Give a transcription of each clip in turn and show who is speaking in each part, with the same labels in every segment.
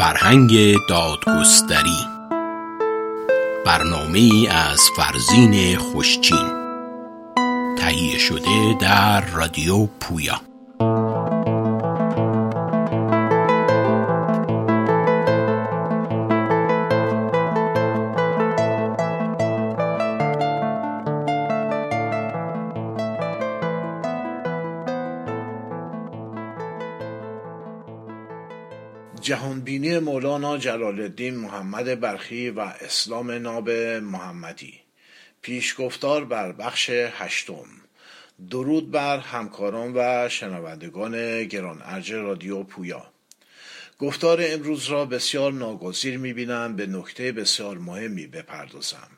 Speaker 1: فرهنگ دادگستری. برنامه از فرزین خوشچین. تهیه شده در رادیو پویا.
Speaker 2: جهانبینی مولانا جلال الدین محمد برخی و اسلام ناب محمدی. پیشگفتار بر بخش هشتم. درود بر همکاران و شنوندگان گران ارج رادیو پویا. گفتار امروز را بسیار ناگزیر می‌بینم به نکته بسیار مهمی بپردازم.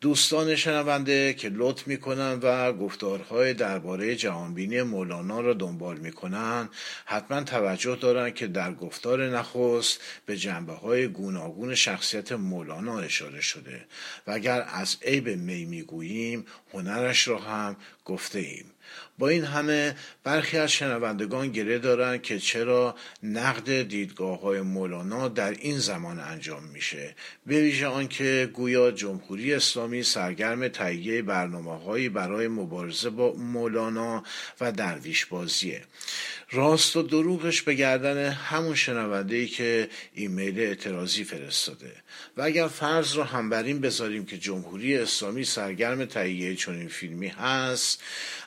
Speaker 2: دوستان شنونده که لطف می‌کنن و گفتارهای درباره جهانبینی مولانا را دنبال می‌کنن حتما توجه دارن که در گفتار نخست به جنبه های گوناگون شخصیت مولانا اشاره شده. و اگر از عیب می می‌گوییم هنرش را هم گفته ایم با این همه برخی از شنوندگان گره دارند که چرا نقد دیدگاه های مولانا در این زمان انجام میشه. به ویژه آنکه گویا جمهوری اسلامی سرگرم تهیه برنامه هایی برای مبارزه با مولانا و درویش بازیه راست و دروغش به گردن همون شنونده که ایمیل اعتراضی فرستاده. و اگر فرض را هم بر این بذاریم که جمهوری اسلامی سرگرم تهیه چنین فیلمی هست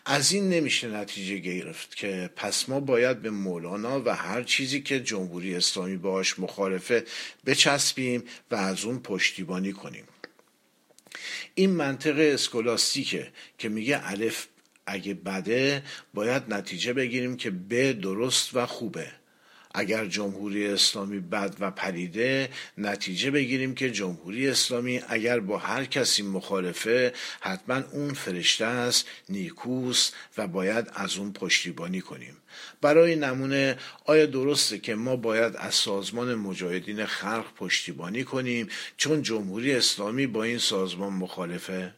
Speaker 2: از این نمیشه نتیجه گرفت که پس ما باید به مولانا و هر چیزی که جمهوری اسلامی باش مخالفه بچسبیم و از اون پشتیبانی کنیم. این منطق اسکولاستیکه که میگه الف اگه بده باید نتیجه بگیریم که ب درست و خوبه. اگر جمهوری اسلامی بد و پریده نتیجه بگیریم که جمهوری اسلامی اگر با هر کسی مخالفه حتما اون فرشته است نیکوست و باید از اون پشتیبانی کنیم. برای نمونه آیا درسته که ما باید از سازمان مجاهدین خلق پشتیبانی کنیم چون جمهوری اسلامی با این سازمان مخالفه؟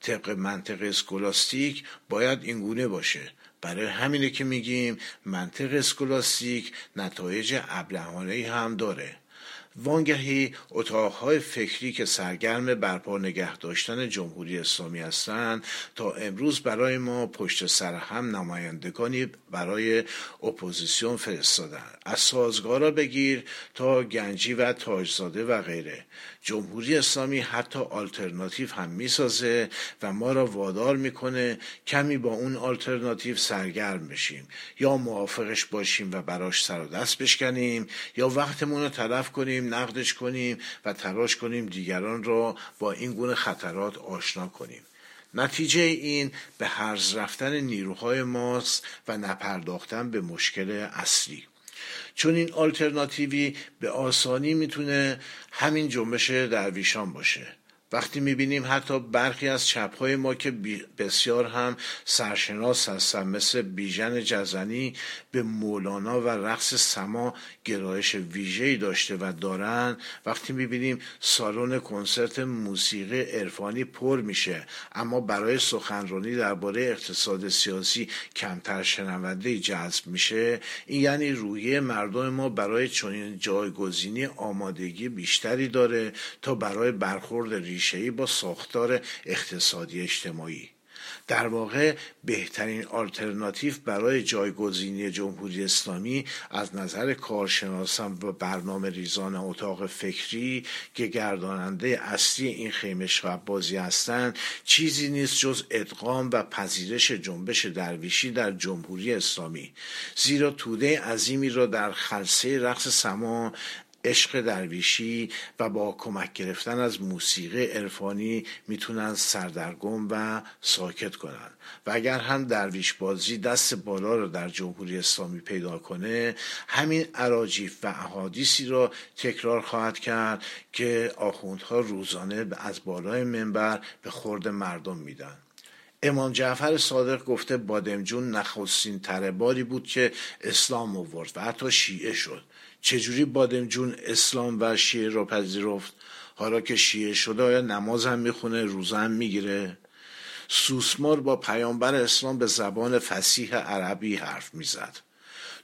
Speaker 2: طبق منطق اسکولاستیک باید اینگونه باشه. برای همینه که میگیم منطق اسکولاستیک نتایج ابلهانه هم داره. وانگهی اتاقهای فکری که سرگرم برپا نگه داشتن جمهوری اسلامی هستند تا امروز برای ما پشت سر هم نمایندگانی برای اپوزیسیون فرستادن. از سازگارا بگیر تا گنجی و تاجزاده و غیره. جمهوری اسلامی حتی آلترناتیو هم می‌سازه و ما را وادار می‌کنه کمی با اون آلترناتیو سرگرم بشیم. یا موافقش باشیم و براش سر و دست بشکنیم یا وقتمون رو تلف کنیم نقدش کنیم و تلاش کنیم دیگران را با این گونه خطرات آشنا کنیم. نتیجه این به هرز رفتن نیروهای ماست و نپرداختن به مشکل اصلی. چون این آلترناتیوی به آسانی می‌تونه همین جنبش درویشان باشه. وقتی می‌بینیم حتی برخی از چپهای ما که بسیار هم سرشناس هستن مثل بیژن جزنی به مولانا و رقص سما گرایش ویژه‌ای داشته و دارن وقتی می‌بینیم سالن کنسرت موسیقی عرفانی پر میشه. اما برای سخنرانی درباره اقتصاد سیاسی کمتر شنونده جذب میشه. این یعنی روحیه مردم ما برای چنین جایگزینی آمادگی بیشتری داره تا برای برخورد ریشهای با ساختار اقتصادی اجتماعی. در واقع بهترین آلترناتیو برای جایگزینی جمهوری اسلامی از نظر کارشناسان و برنامه ریزان اتاق فکری که گرداننده اصلی این خیمه شب بازی هستند چیزی نیست جز ادغام و پذیرش جنبش درویشی در جمهوری اسلامی. زیرا توده عظیمی را در خلصه رقص سما عشق درویشی و با کمک گرفتن از موسیقی عرفانی می‌تونن سردرگم و ساکت کنن. و اگر هم درویش بازی دست بالا رو در جمهوری اسلامی پیدا کنه همین عراجیف و احادیثی را تکرار خواهد کرد که آخوندها روزانه از بالای منبر به خورد مردم میدن. امام جعفر صادق گفته بادمجون نخستین تره باری بود که اسلام آورد و حتی شیعه شد. چجوری بادمجون اسلام و شیعه را پذیرفت؟ حالا که شیعه شده آیا نماز هم می‌خونه روزه هم می‌گیره؟ سوسمار با پیامبر اسلام به زبان فسیح عربی حرف می‌زد.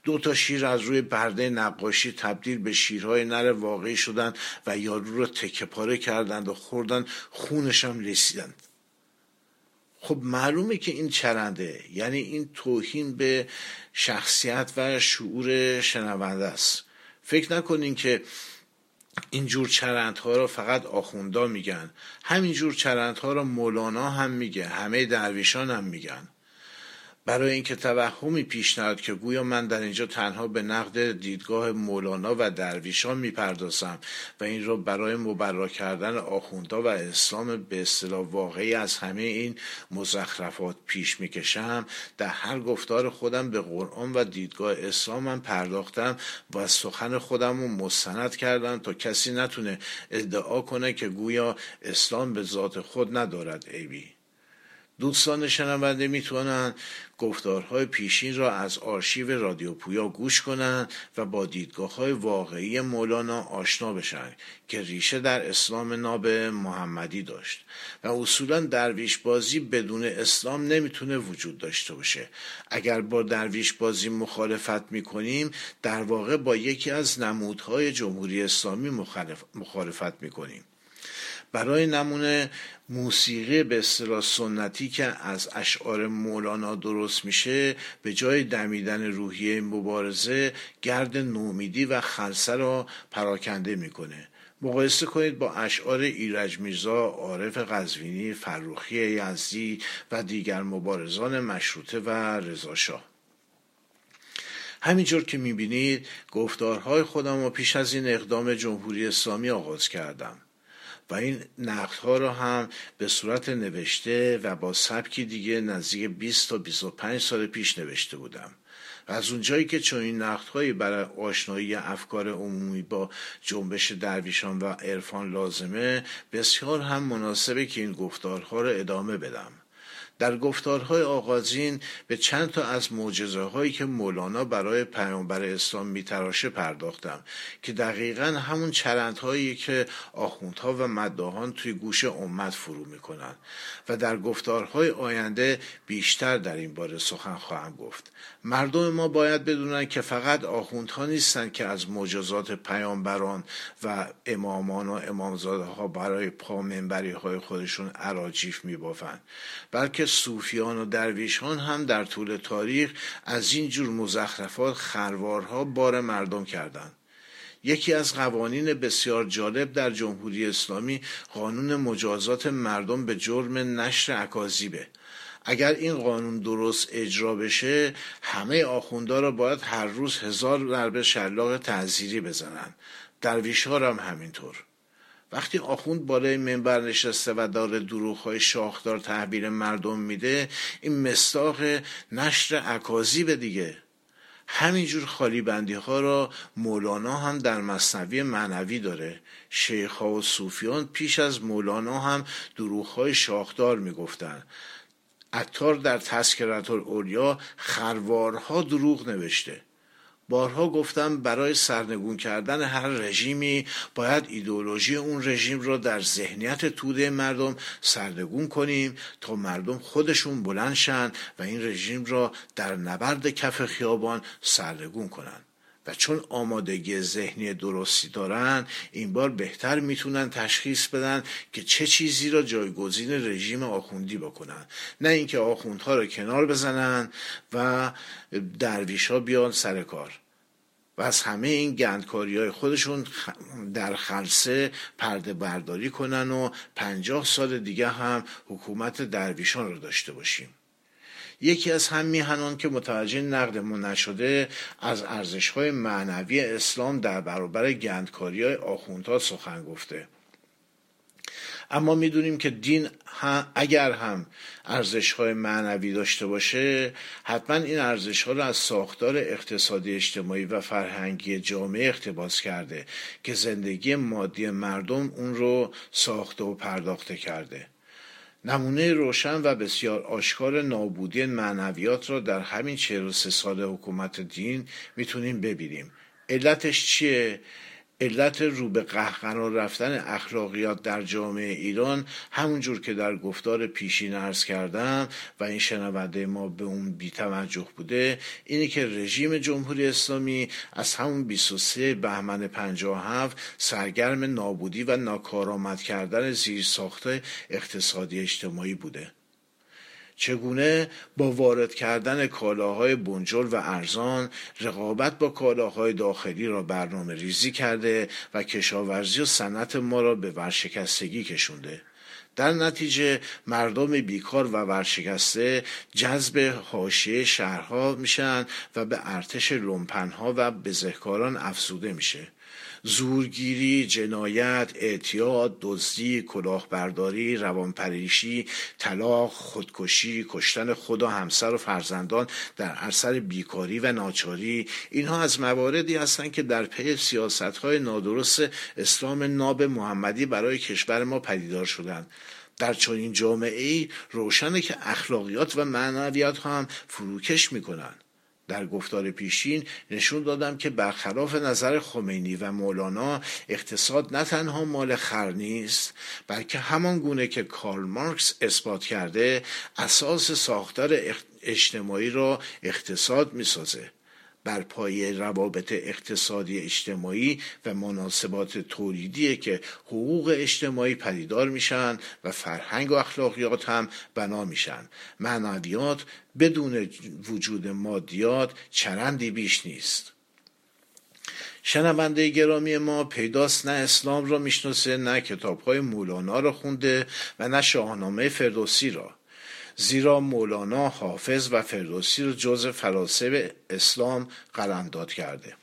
Speaker 2: دو تا شیر از روی برده نقاشی تبدیل به شیرهای نر واقعی شدن و یارو رو تکه پاره کردند و خوردن خونش هم رسیدند. خب معلومه که این چرنده یعنی این توهین به شخصیت و شعور شنونده است. فکر نکنین که اینجور چرندها رو فقط آخوندا میگن. همینجور چرندها رو مولانا هم میگه همه درویشان هم میگن. برای اینکه توهمی پیش نیاد که گویا من در اینجا تنها به نقد دیدگاه مولانا و درویشان می‌پردازم و این را برای مبرا کردن آخوندا و اسلام به اصطلاح واقعی از همه این مزخرفات پیش می‌کشم در هر گفتار خودم به قرآن و دیدگاه اسلام من پرداختم و سخن خودم رو مستند کردم تا کسی نتونه ادعا کنه که گویا اسلام به ذات خود ندارد عیبی دوستان شنونده می‌تونن گفتارهای پیشین را از آرشیو رادیو پویا گوش کنند و با دیدگاه های واقعی مولانا آشنا بشن که ریشه در اسلام ناب محمدی داشت و اصولا درویش بازی بدون اسلام نمی‌تونه وجود داشته باشه. اگر با درویش بازی مخالفت می‌کنیم در واقع با یکی از نمودهای جمهوری اسلامی مخالفت می‌کنیم. برای نمونه موسیقی به اصطلاح سنتی که از اشعار مولانا درست میشه به جای دمیدن روحیه مبارزه گرد نومیدی و خلصه را پراکنده می‌کنه. مقایسه کنید با اشعار ایرج میرزا، عارف قزوینی، فروخی یزدی و دیگر مبارزان مشروطه و رضاشاه. همینجور که می‌بینید گفتارهای خودم و پیش از این اقدام جمهوری اسلامی آغاز کردم. و این ها رو هم به صورت نوشته و با سبکی دیگه نزدیک 20 تا 25 سال پیش نوشته بودم. و از اونجایی که چون این هایی برای آشنایی افکار عمومی با جنبش درویشان و عرفان لازمه بسیار هم مناسبه که این گفتارها رو ادامه بدم. در گفتارهای آغازین به چند تا از معجزه هایی که مولانا برای پیامبر اسلام میتراشه پرداختم که دقیقا همون چرندهایی که آخوندها و مداهان توی گوش امت فرو می‌کنن و در گفتارهای آینده بیشتر در این باره سخن خواهم گفت. مردم ما باید بدونن که فقط آخوندها نیستند که از معجزات پیامبران و امامان و امامزاده ها برای پامنبری های خودشون عراجیف میبافند بلکه صوفیان و درویشان هم در طول تاریخ از این جور مزخرفات خروارها بار مردم کردند. یکی از قوانین بسیار جالب در جمهوری اسلامی قانون مجازات مردم به جرم نشر اکاذیبه اگر این قانون درست اجرا بشه همه آخوندا را باید هر روز هزار ضربه شلاق تعذیری بزنن. درویش ها هم همینطور. وقتی آخوند بالای منبر نشسته و داره دروغ های شاخدار تحویل مردم میده این مستاق نشر به دیگه. همینجور خالی بندی ها را مولانا هم در مصنوی معنوی داره. شیخ ها و صوفیان پیش از مولانا هم دروغ های شاخدار می‌گفتن. اتار در تذکرت الاولیا خروارها دروغ نوشته. بارها گفتم برای سرنگون کردن هر رژیمی باید ایدولوژی اون رژیم را در ذهنیت توده مردم سرنگون کنیم تا مردم خودشون بلند شن و این رژیم را در نبرد کف خیابان سرنگون کنند و چون آمادگی ذهنی درستی دارن این بار بهتر می‌تونن تشخیص بدن که چه چیزی را جایگزین رژیم آخوندی بکنن. نه اینکه آخوندها را کنار بزنن و درویش ها بیان سر کار. و از همه این گندکاری های خودشون در خلصه پرده برداری کنن و پنجاه سال دیگه هم حکومت درویشان رو داشته باشیم. یکی از هم میهنان که متوجه نقدمون نشده از ارزش های معنوی اسلام در برابر گندکاری های آخوندها سخن گفته. اما می‌دونیم که دین اگر هم ارزش های معنوی داشته باشه حتما این ارزش ها رو از ساختار اقتصادی اجتماعی و فرهنگی جامعه اقتباس کرده که زندگی مادی مردم اون رو ساخته و پرداخته کرده. نمونه روشن و بسیار آشکار نابودی معنویات را در همین 43 سال حکومت دین می‌تونیم ببینیم. علتش چیه؟ علت رو به قهقرار رفتن اخلاقیات در جامعه ایران همونجور که در گفتار پیشین ارز کردم و این شنونده ما به اون بیتوجه بوده اینه که رژیم جمهوری اسلامی از همون 23 بهمن 57 سرگرم نابودی و ناکارآمد کردن زیرساخت اقتصادی اجتماعی بوده. چگونه با وارد کردن کالاهای بنجل و ارزان رقابت با کالاهای داخلی را برنامه ریزی کرده و کشاورزی و صنعت ما را به ورشکستگی کشونده. در نتیجه مردم بیکار و ورشکسته جذب حاشیه شهرها میشن و به ارتش لومپنها و بزهکاران افزوده میشه. زورگیری، جنایت، اعتیاد، دزدی، کلاهبرداری، روانپریشی، طلاق، خودکشی، کشتن خود و همسر و فرزندان در اثر بیکاری و ناچاری. اینها از مواردی هستند که در پی سیاست های نادرست اسلام ناب محمدی برای کشور ما پدیدار شدند. در چنین جامعه ای روشنه که اخلاقیات و معنویات هم فروکش می‌کنند. در گفتار پیشین نشون دادم که برخلاف نظر خمینی و مولانا اقتصاد نه تنها مال خر نیست بلکه همان گونه که کارل مارکس اثبات کرده اساس ساختار اجتماعی را اقتصاد می‌سازه. بر پای روابط اقتصادی اجتماعی و مناسبات تولیدی که حقوق اجتماعی پدیدار میشن و فرهنگ و اخلاقیات هم بنا میشن. معنویات بدون وجود مادیات چرندی بیش نیست. شنونده گرامی ما پیداست نه اسلام را می‌شناسه نه کتاب های مولانا را خونده و نه شاهنامه فردوسی را. زیرا مولانا حافظ و فردوسی رو جز فلاسفه اسلام قلمداد کرده.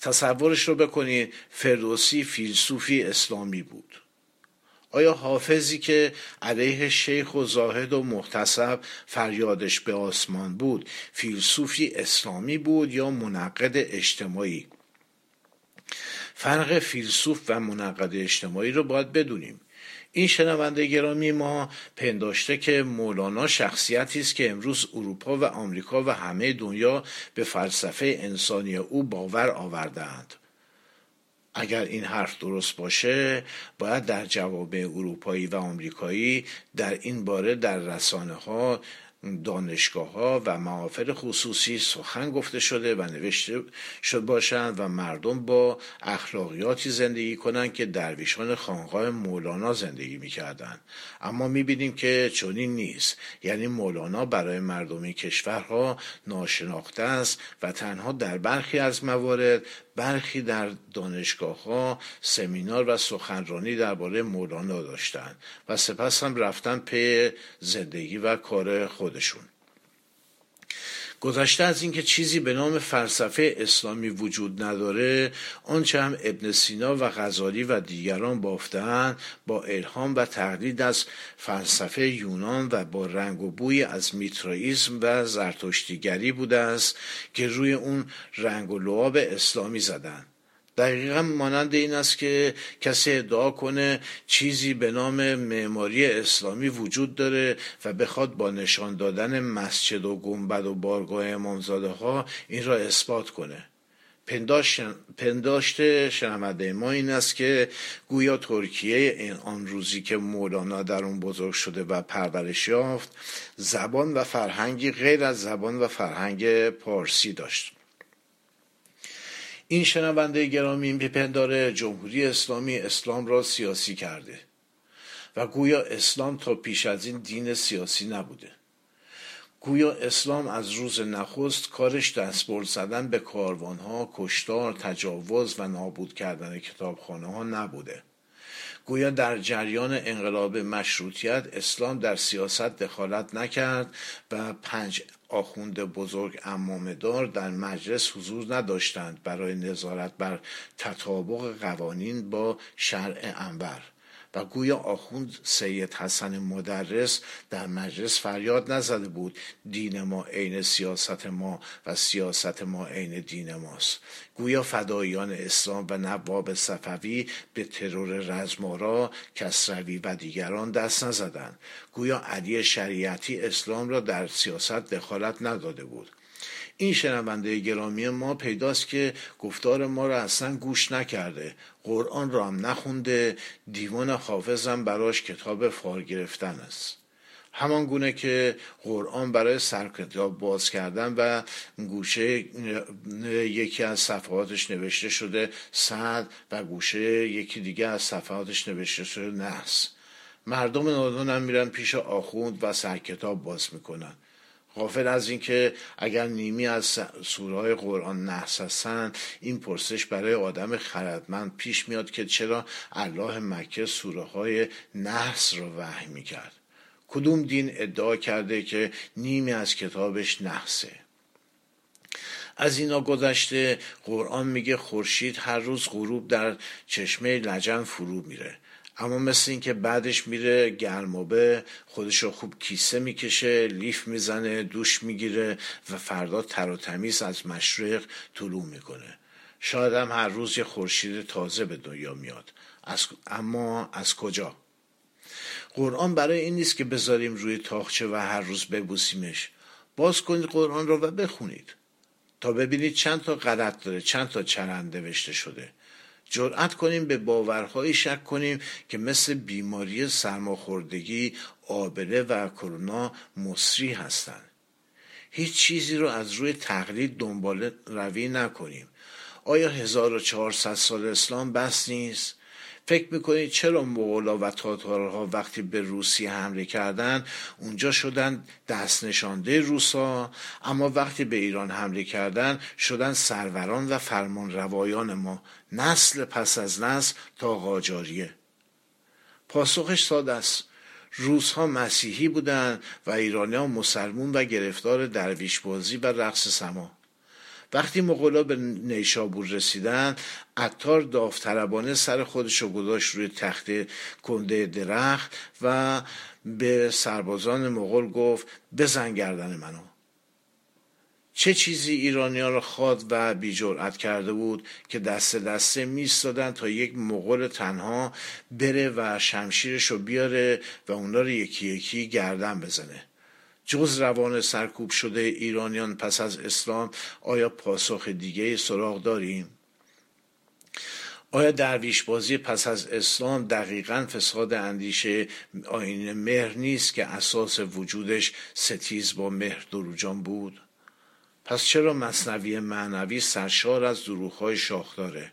Speaker 2: تصورش رو بکنید فردوسی فیلسوفی اسلامی بود. آیا حافظی که علیه شیخ و زاهد و محتسب فریادش به آسمان بود فیلسوفی اسلامی بود یا منقد اجتماعی؟ فرق فیلسوف و منقد اجتماعی رو باید بدونیم. این شنونده گرامی ما پنداشته که مولانا شخصیتی است که امروز اروپا و آمریکا و همه دنیا به فلسفه انسانی او باور آوردهاند. اگر این حرف درست باشه باید در جواب اروپایی و آمریکایی در این باره در رسانه ها دانشگاه ها و معافر خصوصی سخن گفته شده و نوشته شد باشند و مردم با اخلاقیاتی زندگی کنند که درویشان خانقاه مولانا زندگی می‌کردند. اما می‌بینیم که چنین نیست. یعنی مولانا برای مردم کشورها ناشناخته است و تنها در برخی از موارد برخی در دانشگاه ها سمینار و سخنرانی درباره مولانا داشتند و سپس هم رفتن پی زندگی و کار خودشون. گذشته از اینکه چیزی به نام فلسفه اسلامی وجود نداره آنچه هم ابن سینا و غزالی و دیگران بافتند با الهام و تقلید از فلسفه یونان و با رنگ و بوی از میترائیزم و زرتشتیگری بوده است که روی اون رنگ و لعاب اسلامی زدند دقیقا مانند این است که کسی ادعا کنه چیزی به نام معماری اسلامی وجود داره و بخواد با نشان دادن مسجد و گنبد و بارگاه امامزاده ها این را اثبات کنه. پنداشت, شنونده ما این است که گویا ترکیه این آن روزی که مولانا در اون بزرگ شده و پرورش یافت زبان و فرهنگی غیر از زبان و فرهنگ پارسی داشت. این شنونده گرامی میپنداره جمهوری اسلامی اسلام را سیاسی کرده و گویا اسلام تا پیش از این دین سیاسی نبوده. گویا اسلام از روز نخست کارش دستبرد زدن به کاروانها کشتار تجاوز و نابود کردن کتابخانه ها نبوده. گویا در جریان انقلاب مشروطیت اسلام در سیاست دخالت نکرد و پنج آخوند بزرگ امامدار در مجلس حضور نداشتند برای نظارت بر تطابق قوانین با شرع انور. و گویا آخوند سید حسن مدرس در مجلس فریاد نزده بود دین ما عین سیاست ما و سیاست ما عین دین ماست. گویا فدایان اسلام و نواب صفوی به ترور رزمارا کسروی و دیگران دست نزدند. گویا علی شریعتی اسلام را در سیاست دخالت نداده بود. این شنونده گرامی ما پیداست که گفتار ما را اصلا گوش نکرده. قرآن را هم نخونده. دیوان حافظم براش کتاب فار گرفتن است. همان گونه که قرآن برای سرکتاب باز کردن و گوشه یکی از صفحاتش نوشته شده صد و گوشه یکی دیگه از صفحاتش نوشته شده نحس مردم نادان هم میرن پیش آخوند و سرکتاب باز می‌کنن. غافل از اینکه اگر نیمی از سوره قرآن نحس هستند این پرسش برای آدم خردمند پیش میاد که چرا الله مکه سوره های نحس رو وحی می‌کرد. کدوم دین ادعا کرده که نیمی از کتابش نحسه؟ از اینا گذشته قرآن میگه خورشید هر روز غروب در چشمه لجن فرو میره. اما مثل اینکه بعدش میره گرمابه خودشو خوب کیسه می‌کشه لیف می‌زنه دوش می‌گیره و فردا تر و تمیز از مشرق طلوع می‌کنه. شاید هم هر روز یه خورشید تازه به دنیا میاد. از... اما از کجا؟ قرآن برای این نیست که بذاریم روی تاخچه و هر روز ببوسیمش. باز کنید قرآن رو و بخونید. تا ببینید چند تا غلط داره چند تا چرند نوشته شده. جرأت کنیم به باورهایی شک کنیم که مثل بیماری سرماخوردگی آبله و کرونا مصری هستند هیچ چیزی رو از روی تقلید دنبال روی نکنیم. آیا 1400 سال اسلام بس نیست؟ فکر می‌کنید چرا مغولا و تاتارها وقتی به روسیه حمله کردند اونجا شدن دست نشانده روسا اما وقتی به ایران حمله کردند شدن سروران و فرمان روایان ما. نسل پس از نسل تا قاجاریه. پاسخش ساده است. روس ها مسیحی بودند و ایرانی ها مسلمون و گرفتار درویش بازی و رقص سما. وقتی مغلا به نیشابور رسیدن عطار داوطلبانه سر خودش رو گذاشت روی تخت کنده درخت و به سربازان مغول گفت بزن گردن منو. چه چیزی ایرانی ها را خواد و بیجرعت کرده بود که دست دسته میستادن تا یک مغول تنها بره و شمشیرش رو بیاره و اونا رو یکی یکی گردن بزنه؟ جز روان سرکوب شده ایرانیان پس از اسلام آیا پاسخ دیگه سراغ داریم؟ آیا درویش بازی پس از اسلام دقیقا فساد اندیشه آین مهر نیست که اساس وجودش ستیز با مهر دروجان بود؟ پس چرا مصنوی معنوی سرشار از دروغهای شاخ داره؟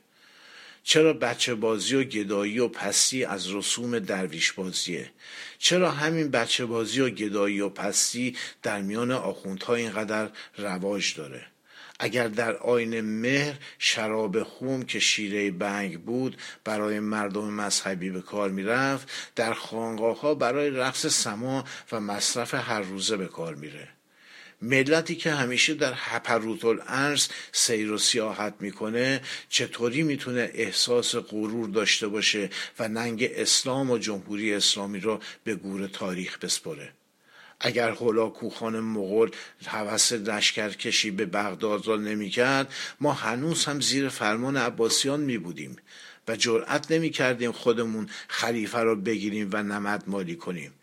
Speaker 2: چرا بچه بازی و گدایی و پستی از رسوم درویش بازیه چرا همین بچه بازی و گدایی و پستی در میان آخوندها اینقدر رواج داره؟ اگر در آین مهر شراب خوم که شیره بنگ بود برای مردم مذهبی به کار می‌رفت در خانقاه ها برای رقص سما و مصرف هر روزه به کار میره. ملتی که همیشه در هپروت الارض سیر و سیاحت می‌کنه چطوری می‌تونه احساس غرور داشته باشه و ننگ اسلام و جمهوری اسلامی رو به گور تاریخ بسپره؟ اگر هولاکوخان مغول حوث لشکر کشی به بغداد را نمی‌کرد ما هنوز هم زیر فرمان عباسیان می بودیم و جرأت نمی کردیم خودمون خلیفه را بگیریم و نمد مالی کنیم.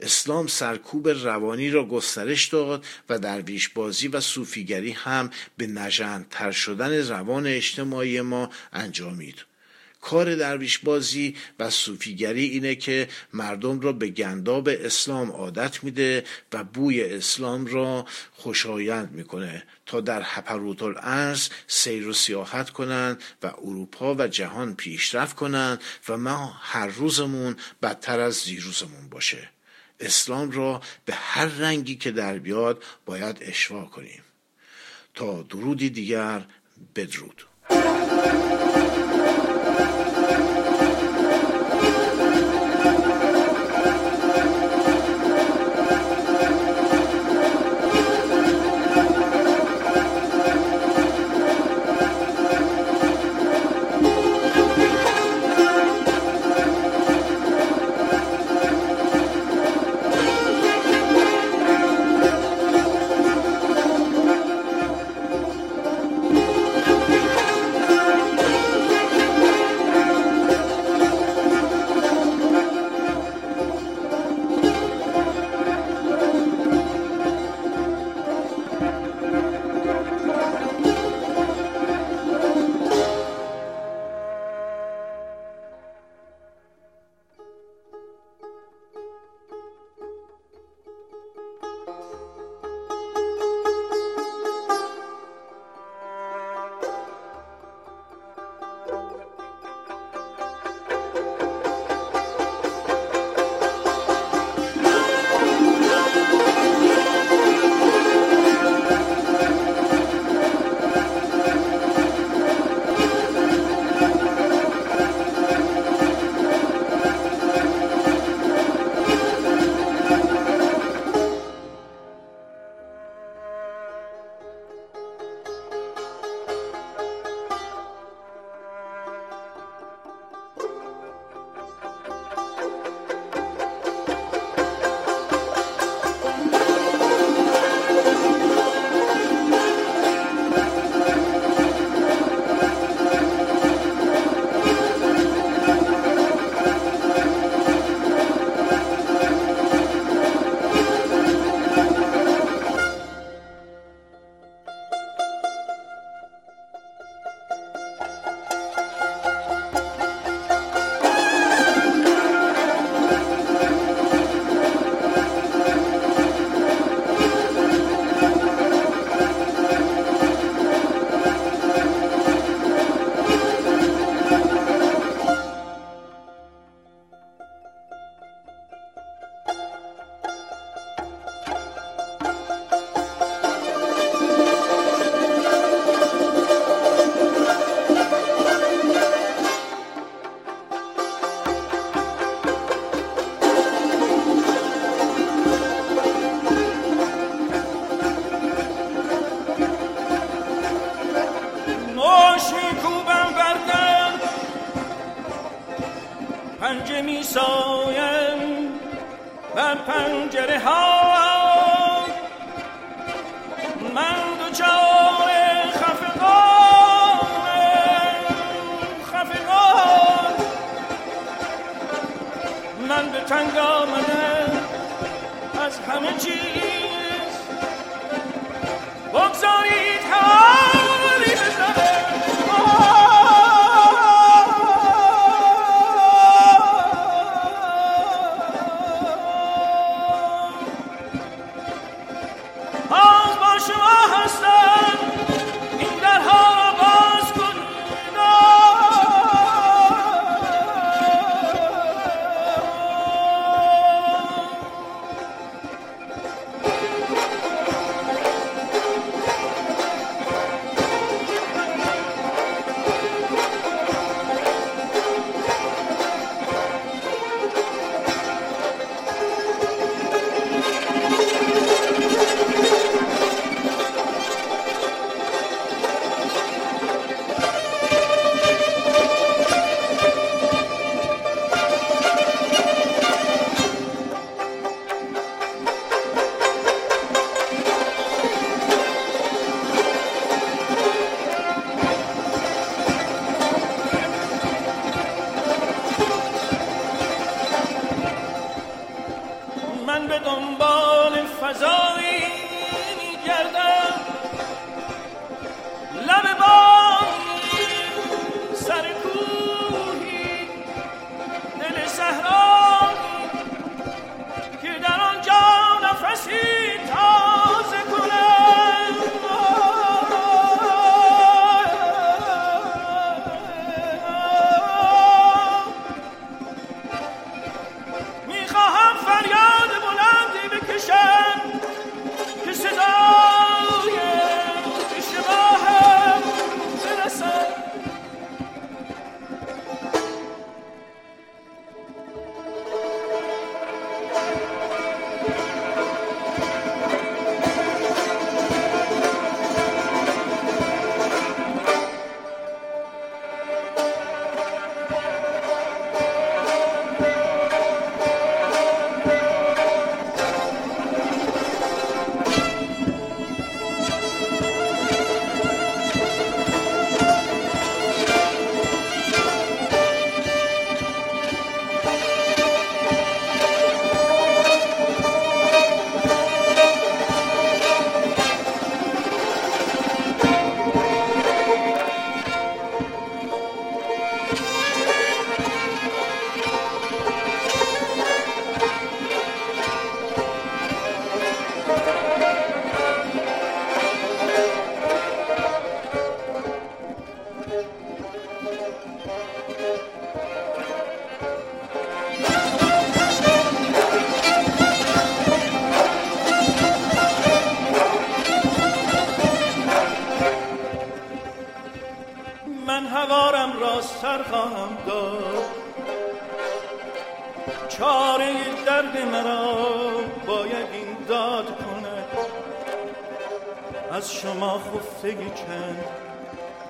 Speaker 2: اسلام سرکوب روانی را گسترش داد و درویش بازی و صوفیگری هم به نژندتر شدن روان اجتماعی ما انجامید. کار درویش بازی و صوفیگری اینه که مردم را به گنداب اسلام عادت میده و بوی اسلام را خوشایند می‌کنه تا در هپروت الارض سیر و سیاحت کنند و اروپا و جهان پیشرفت کنند و ما هر روزمون بدتر از دیروزمون باشه. اسلام را به هر رنگی که در بیاد باید اشوا کنیم. تا درودی دیگر بدرود.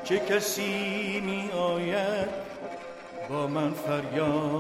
Speaker 3: چه کسی می آید با من فریاد؟